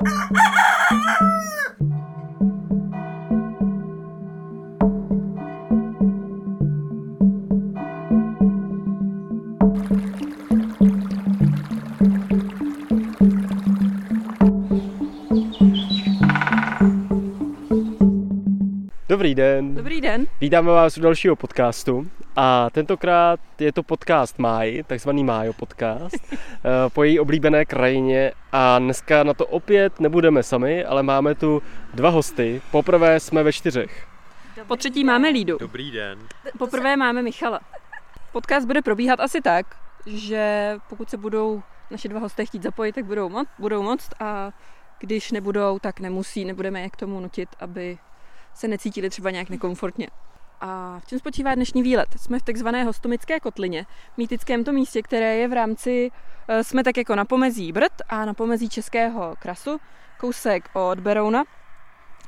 Dobrý den. Dobrý den. Vítáme vás u dalšího podcastu a tentokrát je to podcast Máj, takzvaný Májo podcast, eh, po její oblíbené krajině a dneska na to opět nebudeme sami, ale máme tu dva hosty. Poprvé jsme ve čtyřech. Po třetí máme Lídu. Dobrý den. Poprvé máme Michala. Podcast bude probíhat asi tak, že pokud se budou naše dva hosté chtít zapojit, tak budou, mo- budou moct a když nebudou, tak nemusí, nebudeme je k tomu nutit, aby se necítili třeba nějak nekomfortně. A v čem spočívá dnešní výlet? Jsme v takzvané hostomické kotlině, mýtickém to místě, které je v rámci, eh, jsme tak jako na pomezí Brd a na pomezí Českého krasu, kousek od Berouna.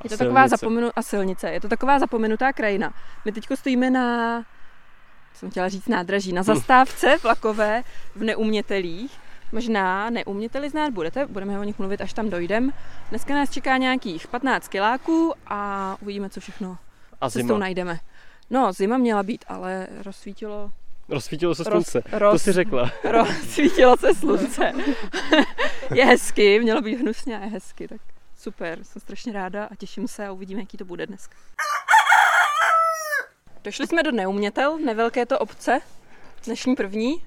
Je to A taková zapomenu... a silnice. Je to taková zapomenutá krajina. My teď stojíme na, jsem chtěla říct nádraží, na zastávce vlakové v Neumětelích. Možná neuměteli znát budete, budeme o nich mluvit, až tam dojdem. Dneska nás čeká nějakých 15 kiláků a uvidíme, co všechno A cestou zima. najdeme. No, zima měla být, ale rozsvítilo, Rozsvítilo se Roz- slunce. To roz- si řekla. rozsvítilo se slunce. je hezky, mělo být hnusně a je hezky, tak super, jsem strašně ráda a těším se a uvidíme, jaký to bude dneska. Došli jsme do Neumětel, nevelké to obce, dnešní první.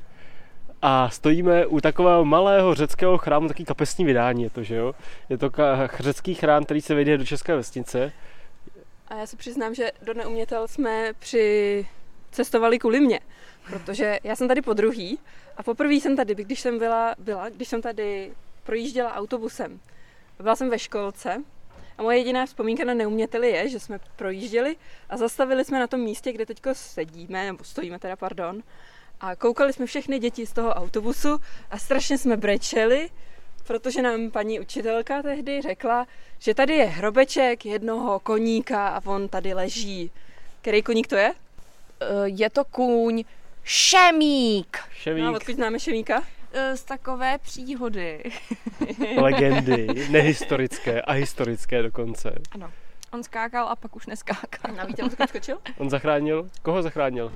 A stojíme u takového malého řeckého chrámu, taký kapesní vydání je to, že jo? Je to řecký chrám, který se vejde do České vesnice. A já se přiznám, že do Neumětel jsme při cestovali kvůli mě, protože já jsem tady po druhý a poprvé jsem tady, když jsem byla, byla, když jsem tady projížděla autobusem. Byla jsem ve školce a moje jediná vzpomínka na Neuměteli je, že jsme projížděli a zastavili jsme na tom místě, kde teďko sedíme, nebo stojíme teda, pardon, a koukali jsme všechny děti z toho autobusu a strašně jsme brečeli, protože nám paní učitelka tehdy řekla, že tady je hrobeček jednoho koníka a on tady leží. Který koník to je? Eh, je to kůň Šemík Šemík, No, odkud známe Šemíka? Eh, z takové příhody. legendy, nehistorické a historické dokonce. Ano. On skákal a pak už neskákal. A víte, odkud skočil? On zachránil? Koho zachránil?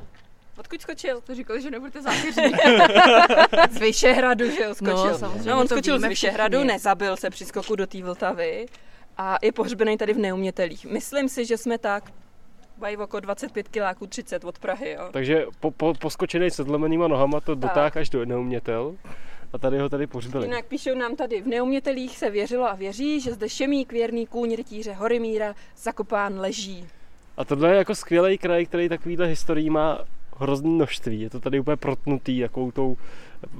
Odkud skočil? To říkali, že nebudete zákeřní. Z Vyšehradu, že jo, skočil. No, samozřejmě, no on skočil z Vyšehradu, všichni. nezabil se při skoku do té Vltavy a je pohřbený tady v Neumětelích. Myslím si, že jsme tak mají okolo 25 kiláků 30 od Prahy, jo. Takže po, po, poskočený se zlomenýma nohama to dotáh až do neumětel. A tady ho tady pohřbili. Jinak píšou nám tady, v Neumětelích se věřilo a věří, že zde Šemík, věrný kůň rytíře Horymíra, zakopán leží. A tohle je jako skvělý kraj, který takovýhle historií má hrozný množství. Je to tady úplně protnutý takovou tou,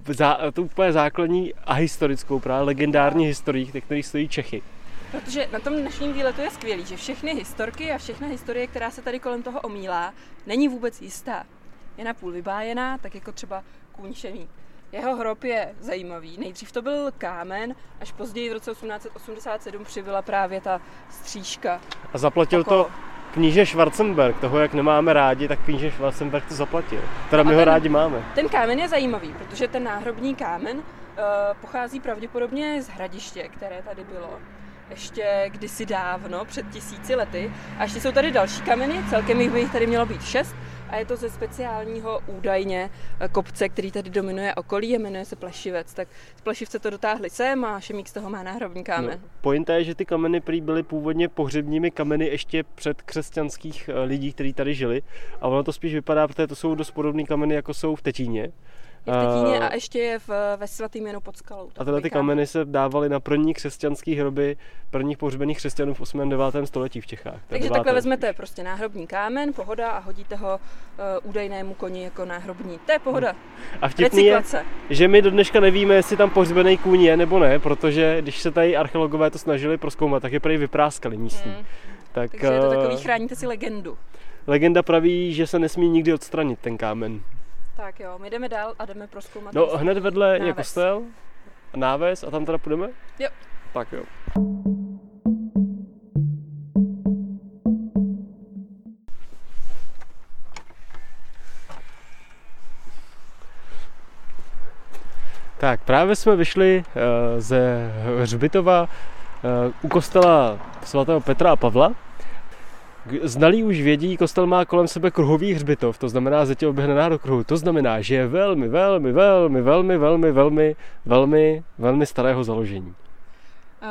zá, tou úplně základní a historickou, právě legendární historií, te- který stojí Čechy. Protože na tom dnešním výletu je skvělý, že všechny historky a všechna historie, která se tady kolem toho omílá, není vůbec jistá. Je napůl vybájená, tak jako třeba kůň Šemík. Jeho hrob je zajímavý. Nejdřív to byl kámen, až později v roce 1887 přibyla právě ta střížka. A zaplatil Okolo. to kníže Schwarzenberg. Toho, jak nemáme rádi, tak kníže Schwarzenberg to zaplatil. Teda my a ho ten- rádi máme. Ten kámen je zajímavý, protože ten náhrobní kámen uh, pochází pravděpodobně z hradiště, které tady bylo ještě kdysi dávno, před tisíci lety. A ještě jsou tady další kameny, celkem jich by jich tady mělo být šest. A je to ze speciálního údajně eh, kopce, který tady dominuje okolí jmenuje se Plešivec. Tak z Plešivce to dotáhli sem a Šemík z toho má náhrobní kámen. No, pointa je, že ty kameny prý byly původně pohřebními kameny ještě před křesťanských eh, lidí, kteří tady žili. A ono to spíš vypadá, protože to jsou dost podobné kameny, jako jsou v Tetíně. Je v Tetíně A- a ještě je v, ve svatým jménu pod skalou. A tyhle ty kameny se dávaly na první křesťanský hroby prvních pohřbených křesťanů v 8. 9. století v Čechách. Takže devátém takhle vezmete prostě náhrobní kámen, pohoda a hodíte ho uh, údajnému koni jako náhrobní. To je pohoda. A vtipný je, že my do dneška nevíme, jestli tam pohřbený kůň je nebo ne, protože když se tady archeologové to snažili proskoumat, tak je prý vypráskali místní. Mm. Tak, Takže je to eh, takový, chráníte si legendu. legenda praví, že se nesmí nikdy odstranit ten kámen. Tak jo, my jdeme dál a jdeme proskoumat. No hned vedle je Náves. kostel, náves a tam teda půjdeme? Jo. Tak jo. Tak právě jsme vyšli eh, ze hřbitova eh, u kostela svatého Petra a Pavla. Znalí už vědí, kostel má kolem sebe kruhový hřbitov, to znamená zeď je oběhnaná do kruhu. To znamená, že je velmi, velmi, velmi, velmi, velmi, velmi, velmi, velmi starého založení.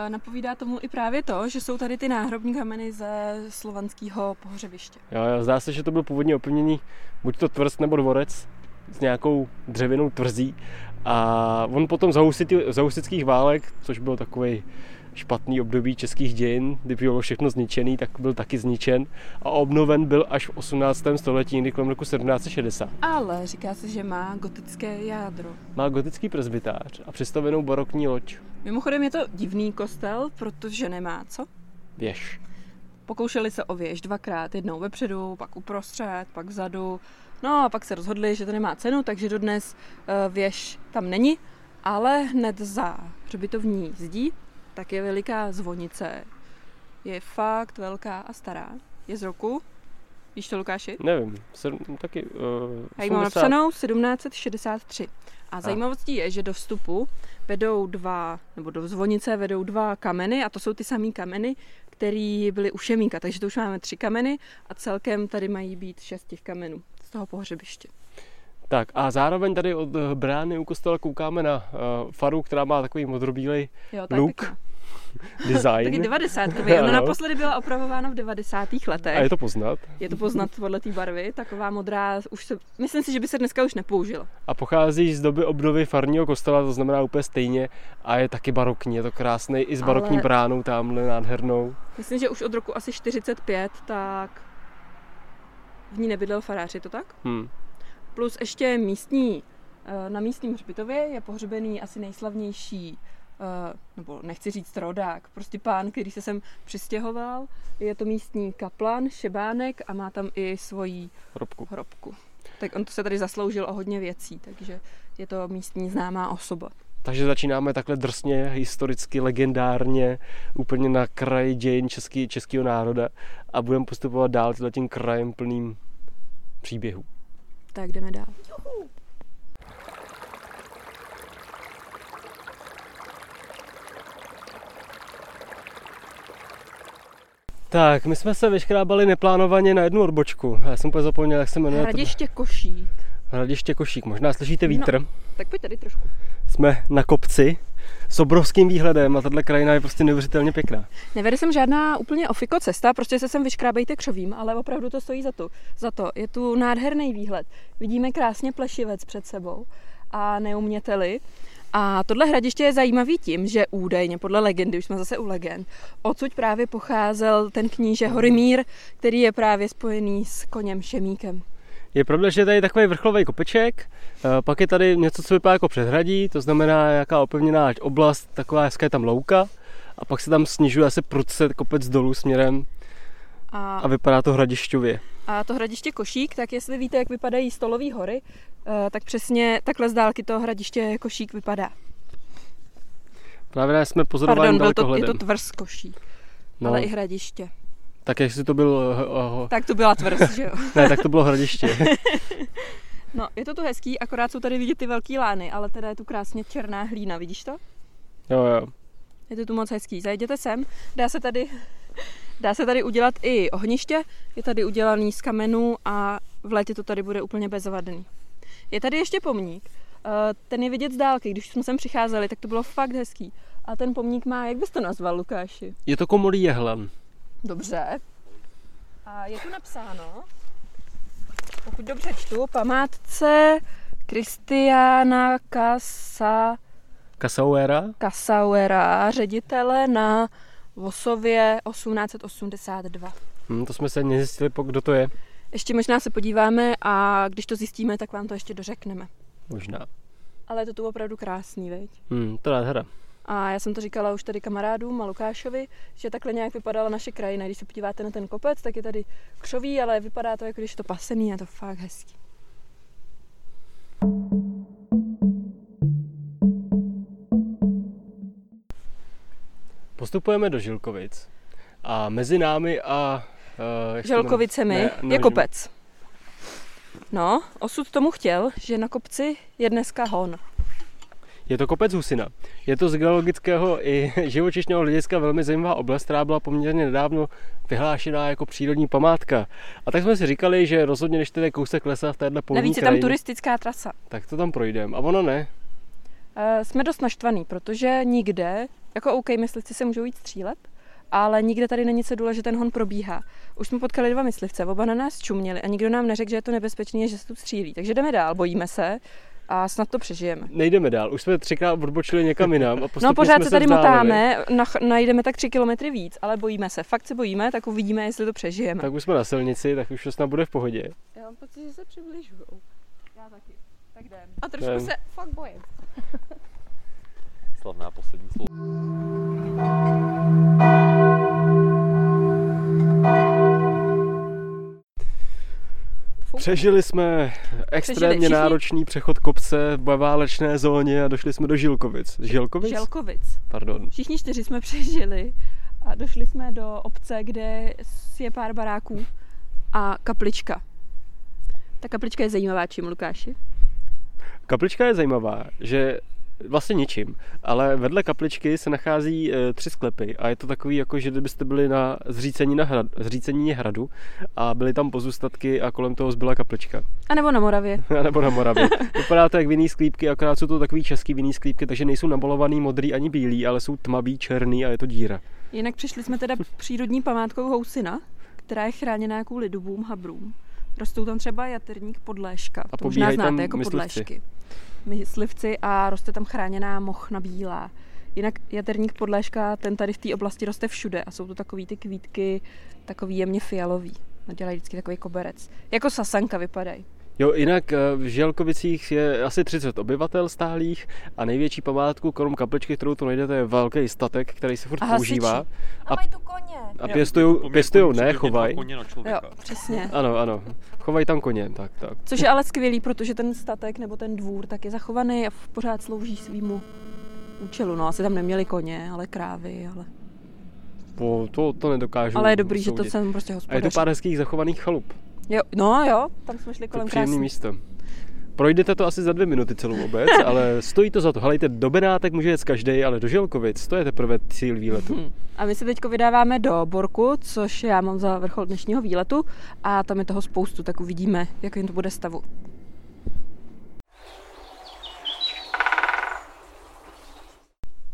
Napovídá tomu i právě to, že jsou tady ty náhrobní kameny ze slovanského pohřebiště. Jo, jo, zdá se, že to byl původně opevnění buď to tvrz nebo dvorec s nějakou dřevěnou tvrzí. A on potom za, husity, za husických válek, což byl takový špatný období českých dějin, kdy bylo všechno zničený, tak byl taky zničen a obnoven byl až v 18. století, někdy kolem roku 1760. Ale říká se, že má gotické jádro. Má gotický presbytář a přistavenou barokní loď. Mimochodem je to divný kostel, protože nemá co. Věž. Pokoušeli se o věž dvakrát, jednou vepředu, pak uprostřed, pak vzadu. No a pak se rozhodli, že to nemá cenu, takže dodnes eh, věž tam není, ale hned za hřbitovní zdí tak je veliká zvonice. Je fakt velká a stará. Je z roku, víš to Lukáši? Nevím, sedm, taky... Uh, Já ji mám napsanou 1763. A zajímavostí je, že do vstupu vedou dva, nebo do zvonice vedou dva kameny a to jsou ty samé kameny, které byly u Šemíka. Takže to už máme tři kameny a celkem tady mají být šest těch kamenů z toho pohřebiště. Tak a zároveň tady od eh, brány u kostela koukáme na uh, faru, která má takový modrobílej Luk. pěkná. design. Taky 90. Ona naposledy byla opravována v 90. letech. A je to poznat. je to poznat podle té barvy, taková modrá, už se, myslím si, že by se dneska už nepoužila. A pochází z doby obnovy farního kostela, to znamená úplně stejně. A je taky barokní, je to krásný i s barokní Ale- bránou tamhle nádhernou. Myslím, že už od roku asi 45, tak v ní nebydlel farář, je to tak? Hm. Plus ještě místní, eh, na místním hřbitově je pohřbený asi nejslavnější, nebo nechci říct rodák, prostě pán, který se sem přistěhoval. Je to místní kaplan, šebánek a má tam i svoji Robku. hrobku. Tak on to se tady zasloužil o hodně věcí, takže je to místní známá osoba. Takže začínáme takhle drsně, historicky, legendárně, úplně na kraji dějin český, českého národa a budeme postupovat dál tím krajem plným příběhů. Tak jdeme dál. Tak, my jsme se vyškrábali neplánovaně na jednu odbočku. Já jsem úplně zapomněl, jak se jmenuje. to- Hradiště Košík. Hradiště Košík. Možná slyšíte vítr. Tak pojď tady trošku. Jsme na kopci s obrovským výhledem a tahle krajina je prostě neuvěřitelně pěkná. Nevede sem žádná úplně ofiko cesta, prostě se sem vyškrábejte křovím, ale opravdu to stojí za to. Za to. Je tu nádherný výhled. Vidíme krásně plešivec před sebou a neuměteli. A tohle hradiště je zajímavý tím, že údajně, podle legendy, už jsme zase u legend, odsud právě pocházel ten kníže Horimír, který je právě spojený s koněm Šemíkem. Je pravda, že je takový vrcholový kopeček, eh, pak je tady něco, co vypadá jako předhradí, to znamená jaká opevněná oblast, taková hezká je tam louka a pak se tam snižuje asi prudce kopec dolů směrem A, a vypadá to hradišťově. a to hradiště Košík, tak jestli víte, jak vypadají stolové hory, eh, tak přesně takhle z dálky to hradiště Košík vypadá. Právě jsme pozorovali Pardon, byl to, je to tvrz Košík, No, ale i hradiště. tak jestli to byl, uh, Tak to byla tvrz, že jo? ne, tak to bylo hradiště. No, je to tu hezký, akorát jsou tady vidět ty velký lány, ale teda je tu krásně černá hlína, vidíš to? jo, jo. Je to tu moc hezký. Zajděte sem, dá se tady, dá se tady udělat i ohniště, je tady udělaný z kamenů a v létě to tady bude úplně bezvadný. Je tady ještě pomník, Eh, ten je vidět z dálky, když jsme sem přicházeli, tak to bylo fakt hezký. A ten pomník má, jak bys to nazval, Lukáši? Je to komolí jehlan. Dobře. A je tu napsáno, pokud dobře čtu, památce Kristiana Casa, Casauera? Casauera, ředitele na Vosově 1882. Hm, to jsme se nezjistili, kdo to je. Ještě možná se podíváme a když to zjistíme, tak vám to ještě dořekneme. Možná. Ale je to tu opravdu krásný, veď? Hm, to je nádhera. A já jsem to říkala už tady kamarádům a Lukášovi, že takhle nějak vypadala naše krajina. Když se podíváte na ten kopec, tak je tady křoví, ale vypadá to, jako když je to pasený a to fakt hezký. Postupujeme do Žilkovic a mezi námi a... Uh, Ne, ne, je kopec. No, osud tomu chtěl, že na kopci je dneska hon. Je to kopec Husina. Je to z geologického i živočišného hlediska velmi zajímavá oblast, která byla poměrně nedávno vyhlášená jako přírodní památka. A tak jsme si říkali, že rozhodně, když tedy kousek lesa v téhle polní Navíc je tam turistická trasa. tak to tam projdeme. A ono ne. Eh, Jsme dost naštvaný, protože nikde, jako OK, myslivci se můžou jít střílet, ale nikde tady není co důležité, ten hon probíhá. Už jsme potkali dva myslivce, oba na nás čuměli a nikdo nám neřekl, že je to nebezpečné že se tu střílí. Takže jdeme dál, bojíme se a snad to přežijeme. Nejdeme dál. Už jsme třikrát odbočili někam jinam a No pořád jsme se tady vzdálili. motáme, nach- najdeme tak tři kilometry víc, ale bojíme se. Fakt se bojíme, tak uvidíme, jestli to přežijeme. Tak už jsme na silnici, tak už to snad bude v pohodě. Já mám pocit, že se přibližují. Já taky. Tak jdem. A trošku Jdem. se fakt bojím. Slavná poslední slovo. Přežili jsme extrémně všichni? náročný přechod kopce v válečné zóně a došli jsme do Žilkovic. Žilkovic? Želkovic. Pardon. Všichni čtyři jsme přežili a došli jsme do obce, kde je pár baráků a kaplička. Ta kaplička je zajímavá, čím, Lukáši? Kaplička je zajímavá, že vlastně ničím, ale vedle kapličky se nachází e, tři sklepy a je to takový, jako že kdybyste byli na zřícení na hrad, zřícenině hradu a byly tam pozůstatky a kolem toho zbyla kaplička. A nebo na Moravě. A nebo na Moravě. Vypadá to jak vinný sklípky, akorát jsou to takový český vinný sklípky, takže nejsou nabalovaný modrý ani bílý, ale jsou tmavý, černý a je to díra. Jinak přišli jsme teda přírodní památkou Housina, která je chráněná kvůli dubům, habrům. Rostou tam třeba jaterník podléška, A to možná pobíhají tam znáte jako myslivci. podléšky. Myslivci a roste tam chráněná mochna bílá. Jinak jaterník podléška, ten tady v té oblasti roste všude a jsou to takový ty kvítky, takový jemně fialový. No, dělají vždycky takový koberec. Jako sasanka vypadají. Jo, jinak eh, v Želkovicích je asi 30 obyvatel stálých a největší památku krom kapličky, kterou tu najdete, je velký statek, který se furt A hasiči. používá. A mají tu koně. A pěstujou, pěstujou ne, chovaj. Koně na Jo, člověka. přesně. Ano, ano. Chovají tam koně, tak, tak. Což je ale skvělý, protože ten statek nebo ten dvůr tak je zachovaný a pořád slouží svýmu účelu. No, asi tam neměli koně, ale krávy, ale... Po, to, to nedokážu Ale je dobrý, že to soudit. sem prostě A je to pár hezkých zachovaných chalup. Jo, no jo, tam jsme šli To kolem příjemné krásný. místo. Projdete to asi za dvě minuty celou obec, ale stojí to za to. Helejte, do Benátek může jet každý, ale do Želkovic, to je teprve cíl výletu. Hm. A my se teď vydáváme do Borku, což já mám za vrchol dnešního výletu a tam je toho spoustu, tak uvidíme, jak jim to bude stavu.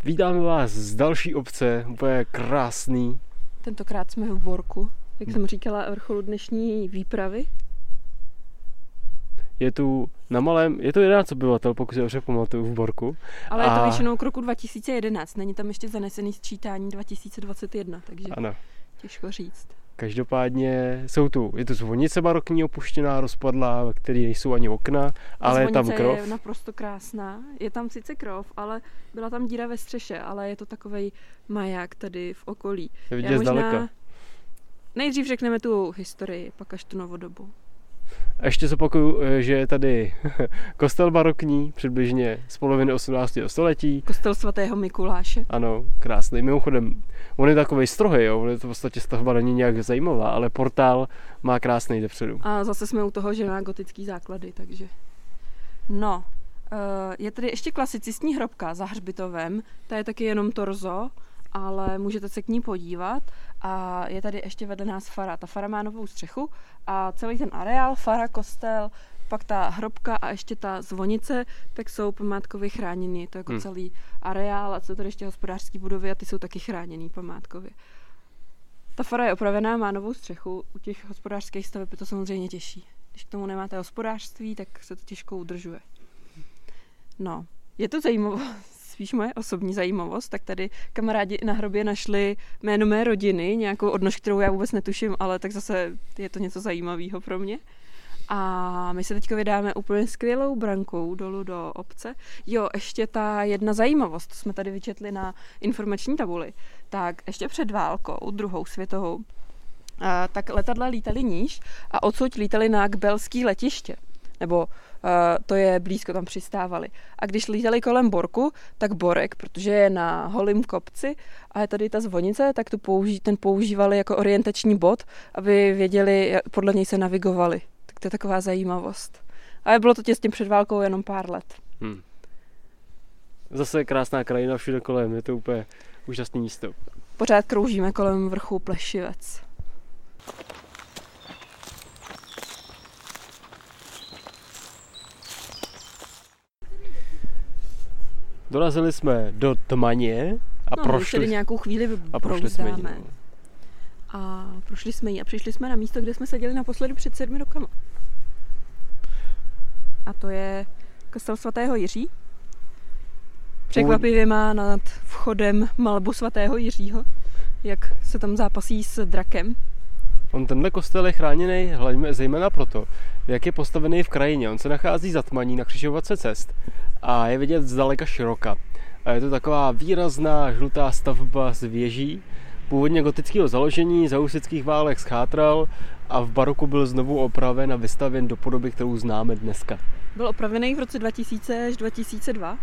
Vítáme vás z další obce, úplně krásný. Tentokrát jsme v Borku, jak jsem říkala, vrcholu dnešní výpravy. Je tu na malém, je to 11 obyvatel, pokud si dobře pamatuju, v Borku. Ale je to A- většinou k roku 2011, není tam ještě zanesený sčítání 2021, takže Ano. těžko říct. Každopádně jsou tu, je tu zvonice barokní opuštěná, rozpadlá, ve které nejsou ani okna, ale je tam krov. je naprosto krásná. Je tam sice krov, ale byla tam díra ve střeše, ale je to takový maják tady v okolí. Je Já vidět zdaleka. Nejdřív řekneme tu historii, pak až tu novodobu. A ještě zopakuju, eh, že je tady kostel barokní, přibližně z poloviny 18. století. Kostel svatého Mikuláše. Ano, krásný. Mimochodem, on je takový strohý, jo? On je to v podstatě stavba není nějak zajímavá, ale portál má krásný depředu. A zase jsme u toho, že má gotický základy, takže... No, eh, je tady ještě klasicistní hrobka za hřbitovem, ta je taky jenom torzo, ale můžete se k ní podívat. A je tady ještě vedle nás fara. Ta fara má novou střechu a celý ten areál, fara, kostel, pak ta hrobka a ještě ta zvonice, tak jsou památkově chráněný. Je to jako Hmm. hmm. celý areál a jsou tady ještě hospodářské budovy a ty jsou taky chráněný památkově. Ta fara je opravená, má novou střechu. U těch hospodářských staveb je to samozřejmě těžší. Když k tomu nemáte hospodářství, tak se to těžko udržuje. No, je to zajímavost, spíš moje osobní zajímavost, tak tady kamarádi na hrobě našli jméno mé rodiny, nějakou odnož, kterou já vůbec netuším, ale tak zase je to něco zajímavého pro mě. A my se teď vydáme úplně skvělou brankou dolů do obce. Jo, ještě ta jedna zajímavost, to jsme tady vyčetli na informační tabuli. Tak ještě před válkou, druhou světovou, a, tak letadla lítaly níž a odsud lítali na Kbelský letiště. Nebo to je blízko, tam přistávali. A když lítali kolem Borku, tak Borek, protože je na holém kopci a je tady ta zvonice, tak tu použí, ten používali jako orientační bod, aby věděli, podle něj se navigovali. Tak to je taková zajímavost. Ale bylo to těsně před válkou jenom pár let. Hm. Zase krásná krajina všude kolem, je to úplně úžasné místo. Pořád kroužíme kolem vrchu Plešivec. Dorazili jsme do Tmaně a no, prošli, tady nějakou chvíli a prošli jsme brouzdáme. no. A prošli jsme ji a přišli jsme na místo, kde jsme seděli naposledy před sedmi rokama. A to je kostel svatého Jiří. Překvapivě má nad vchodem malbu svatého Jiřího, jak se tam zápasí s drakem. On tenhle kostel je chráněný zejména proto, jak je postavený v krajině. On se nachází za tmaní na křižovatce cest a je vidět zdaleka široka. A je to taková výrazná žlutá stavba z věží, původně gotického založení, za husických válek schátral a v baroku byl znovu opraven a vystavěn do podoby, kterou známe dneska. Byl opravený v roce 2000 až 2002.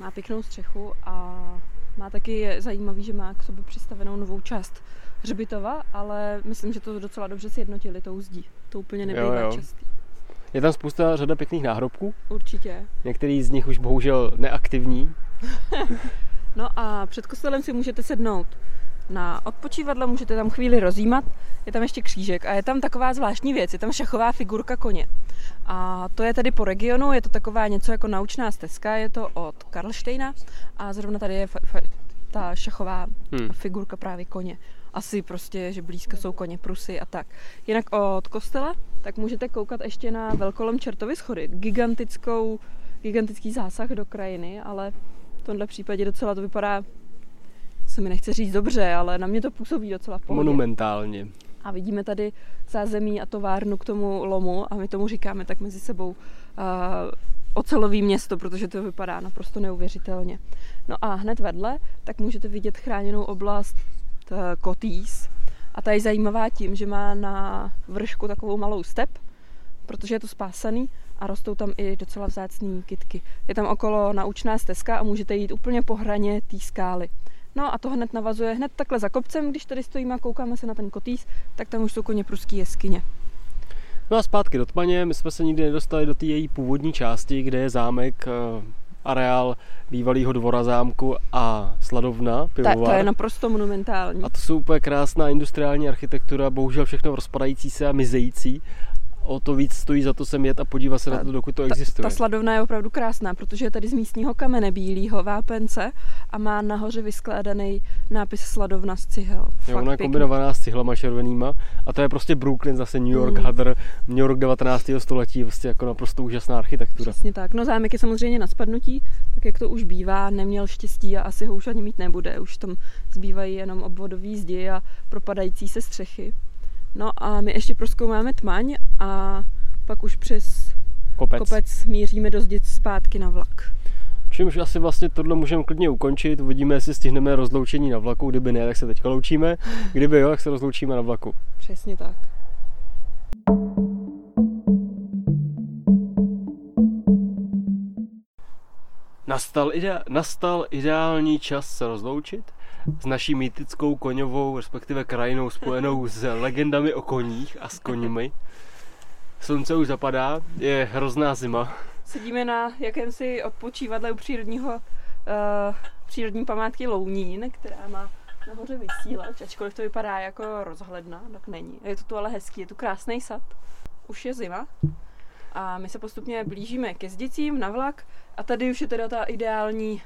Má pěknou střechu a má taky je zajímavý, že má k sobě přistavenou novou část hřbitova, ale myslím, že to docela dobře sjednotili tou zdí. To úplně nebývá Jo, jo. častý. Je tam spousta řada pěkných náhrobků, Určitě. některý z nich už bohužel neaktivní. No a před kostelem si můžete sednout na odpočívadle, můžete tam chvíli rozjímat, je tam ještě křížek a je tam taková zvláštní věc, je tam šachová figurka koně. A to je tady po regionu, je to taková něco jako naučná stezka, je to od Karlštejna a zrovna tady je fa- fa- ta šachová Hmm. figurka právě koně. Asi prostě, že blízko jsou koně, prusy a tak. Jinak od kostela, tak můžete koukat ještě na velkolom Čertovy schody. Gigantickou, gigantický zásah do krajiny, ale v tomhle případě docela to vypadá, se mi nechce říct dobře, ale na mě to působí docela v pohodě. Monumentálně. A vidíme tady zázemí a továrnu k tomu lomu a my tomu říkáme tak mezi sebou uh, ocelový město, protože to vypadá naprosto neuvěřitelně. No a hned vedle tak můžete vidět chráněnou oblast Kotýs a ta je zajímavá tím, že má na vršku takovou malou step, protože je to spásaný a rostou tam i docela vzácný kytky. Je tam okolo naučná stezka a můžete jít úplně po hraně té skály. No a to hned navazuje hned takhle za kopcem, když tady stojíme a koukáme se na ten kotýs, tak tam už jsou koně pruský jeskyně. No a zpátky do Tmaně, my jsme se nikdy nedostali do té její původní části, kde je zámek, eh, areál bývalého dvora zámku a sladovna, Ta, pivovar. to je naprosto monumentální. A to jsou úplně krásná industriální architektura, bohužel všechno rozpadající se a mizející. O to víc stojí za to sem jet a podívat se na Ta- to, dokud to Ta, existuje. ta sladovna je opravdu krásná, protože je tady z místního kamene bílého vápence a má nahoře vyskládaný nápis sladovna z cihel. Jo, ona je pěkný. kombinovaná s cihlama červenýma a to je prostě Brooklyn, zase New York, Mm. hadr, New York 19. století, prostě jako naprosto úžasná architektura. Přesně tak. No zámek je samozřejmě na spadnutí, tak jak to už bývá, neměl štěstí a asi ho už ani mít nebude. Už tam zbývají jenom obvodový zdi a propadající se střechy. No a my ještě proskoumáme tmaň a pak už přes Kopec. kopec míříme do zdi zpátky na vlak. Čímž asi vlastně tohle můžeme klidně ukončit. Uvidíme, jestli stihneme rozloučení na vlaku. Kdyby ne, tak se teď loučíme. Kdyby jo, tak se rozloučíme na vlaku. Přesně tak. Nastal, idea- nastal ideální čas se rozloučit s naší mýtickou koňovou, respektive krajinou spojenou s legendami o koních a s koňmi. Slunce už zapadá, je hrozná zima. Sedíme na jakémsi odpočívadle u přírodního, uh, přírodní památky Lounín, která má nahoře vysílač, ačkoliv to vypadá jako rozhledna, tak není. Je to tu ale hezký, je tu krásný sad. Už je zima a my se postupně blížíme ke zdicím na vlak a tady už je teda ta ideální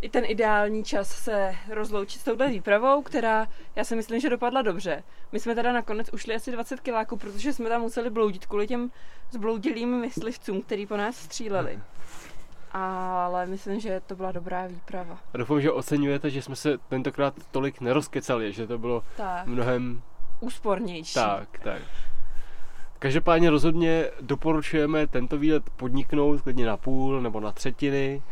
i ten ideální čas se rozloučit s touhle výpravou, která já si myslím, že dopadla dobře. My jsme teda nakonec ušli asi 20 kiláků, protože jsme tam museli bloudit kvůli těm zbloudilým myslivcům, který po nás stříleli. Ale myslím, že to byla dobrá výprava. A doufám, že oceňujete, že jsme se tentokrát tolik nerozkecali, že to bylo Tak, mnohem úspornější. tak, tak. Každopádně rozhodně doporučujeme tento výlet podniknout klidně na půl nebo na třetiny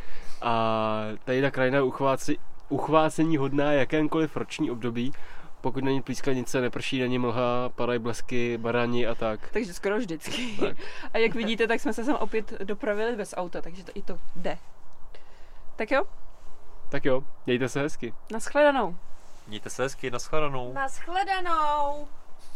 a tady ta krajina je uchváci, uchvácení hodná jakémkoliv roční období, pokud není plískanice, neprší, není mlha, padají blesky, barani a tak. Takže skoro vždycky. Tak. A jak vidíte, tak jsme se sem opět dopravili bez auta, takže to, i to jde. Tak jo, Tak jo, mějte se hezky. nashledanou. Mějte se hezky, nashledanou. Naschledanou!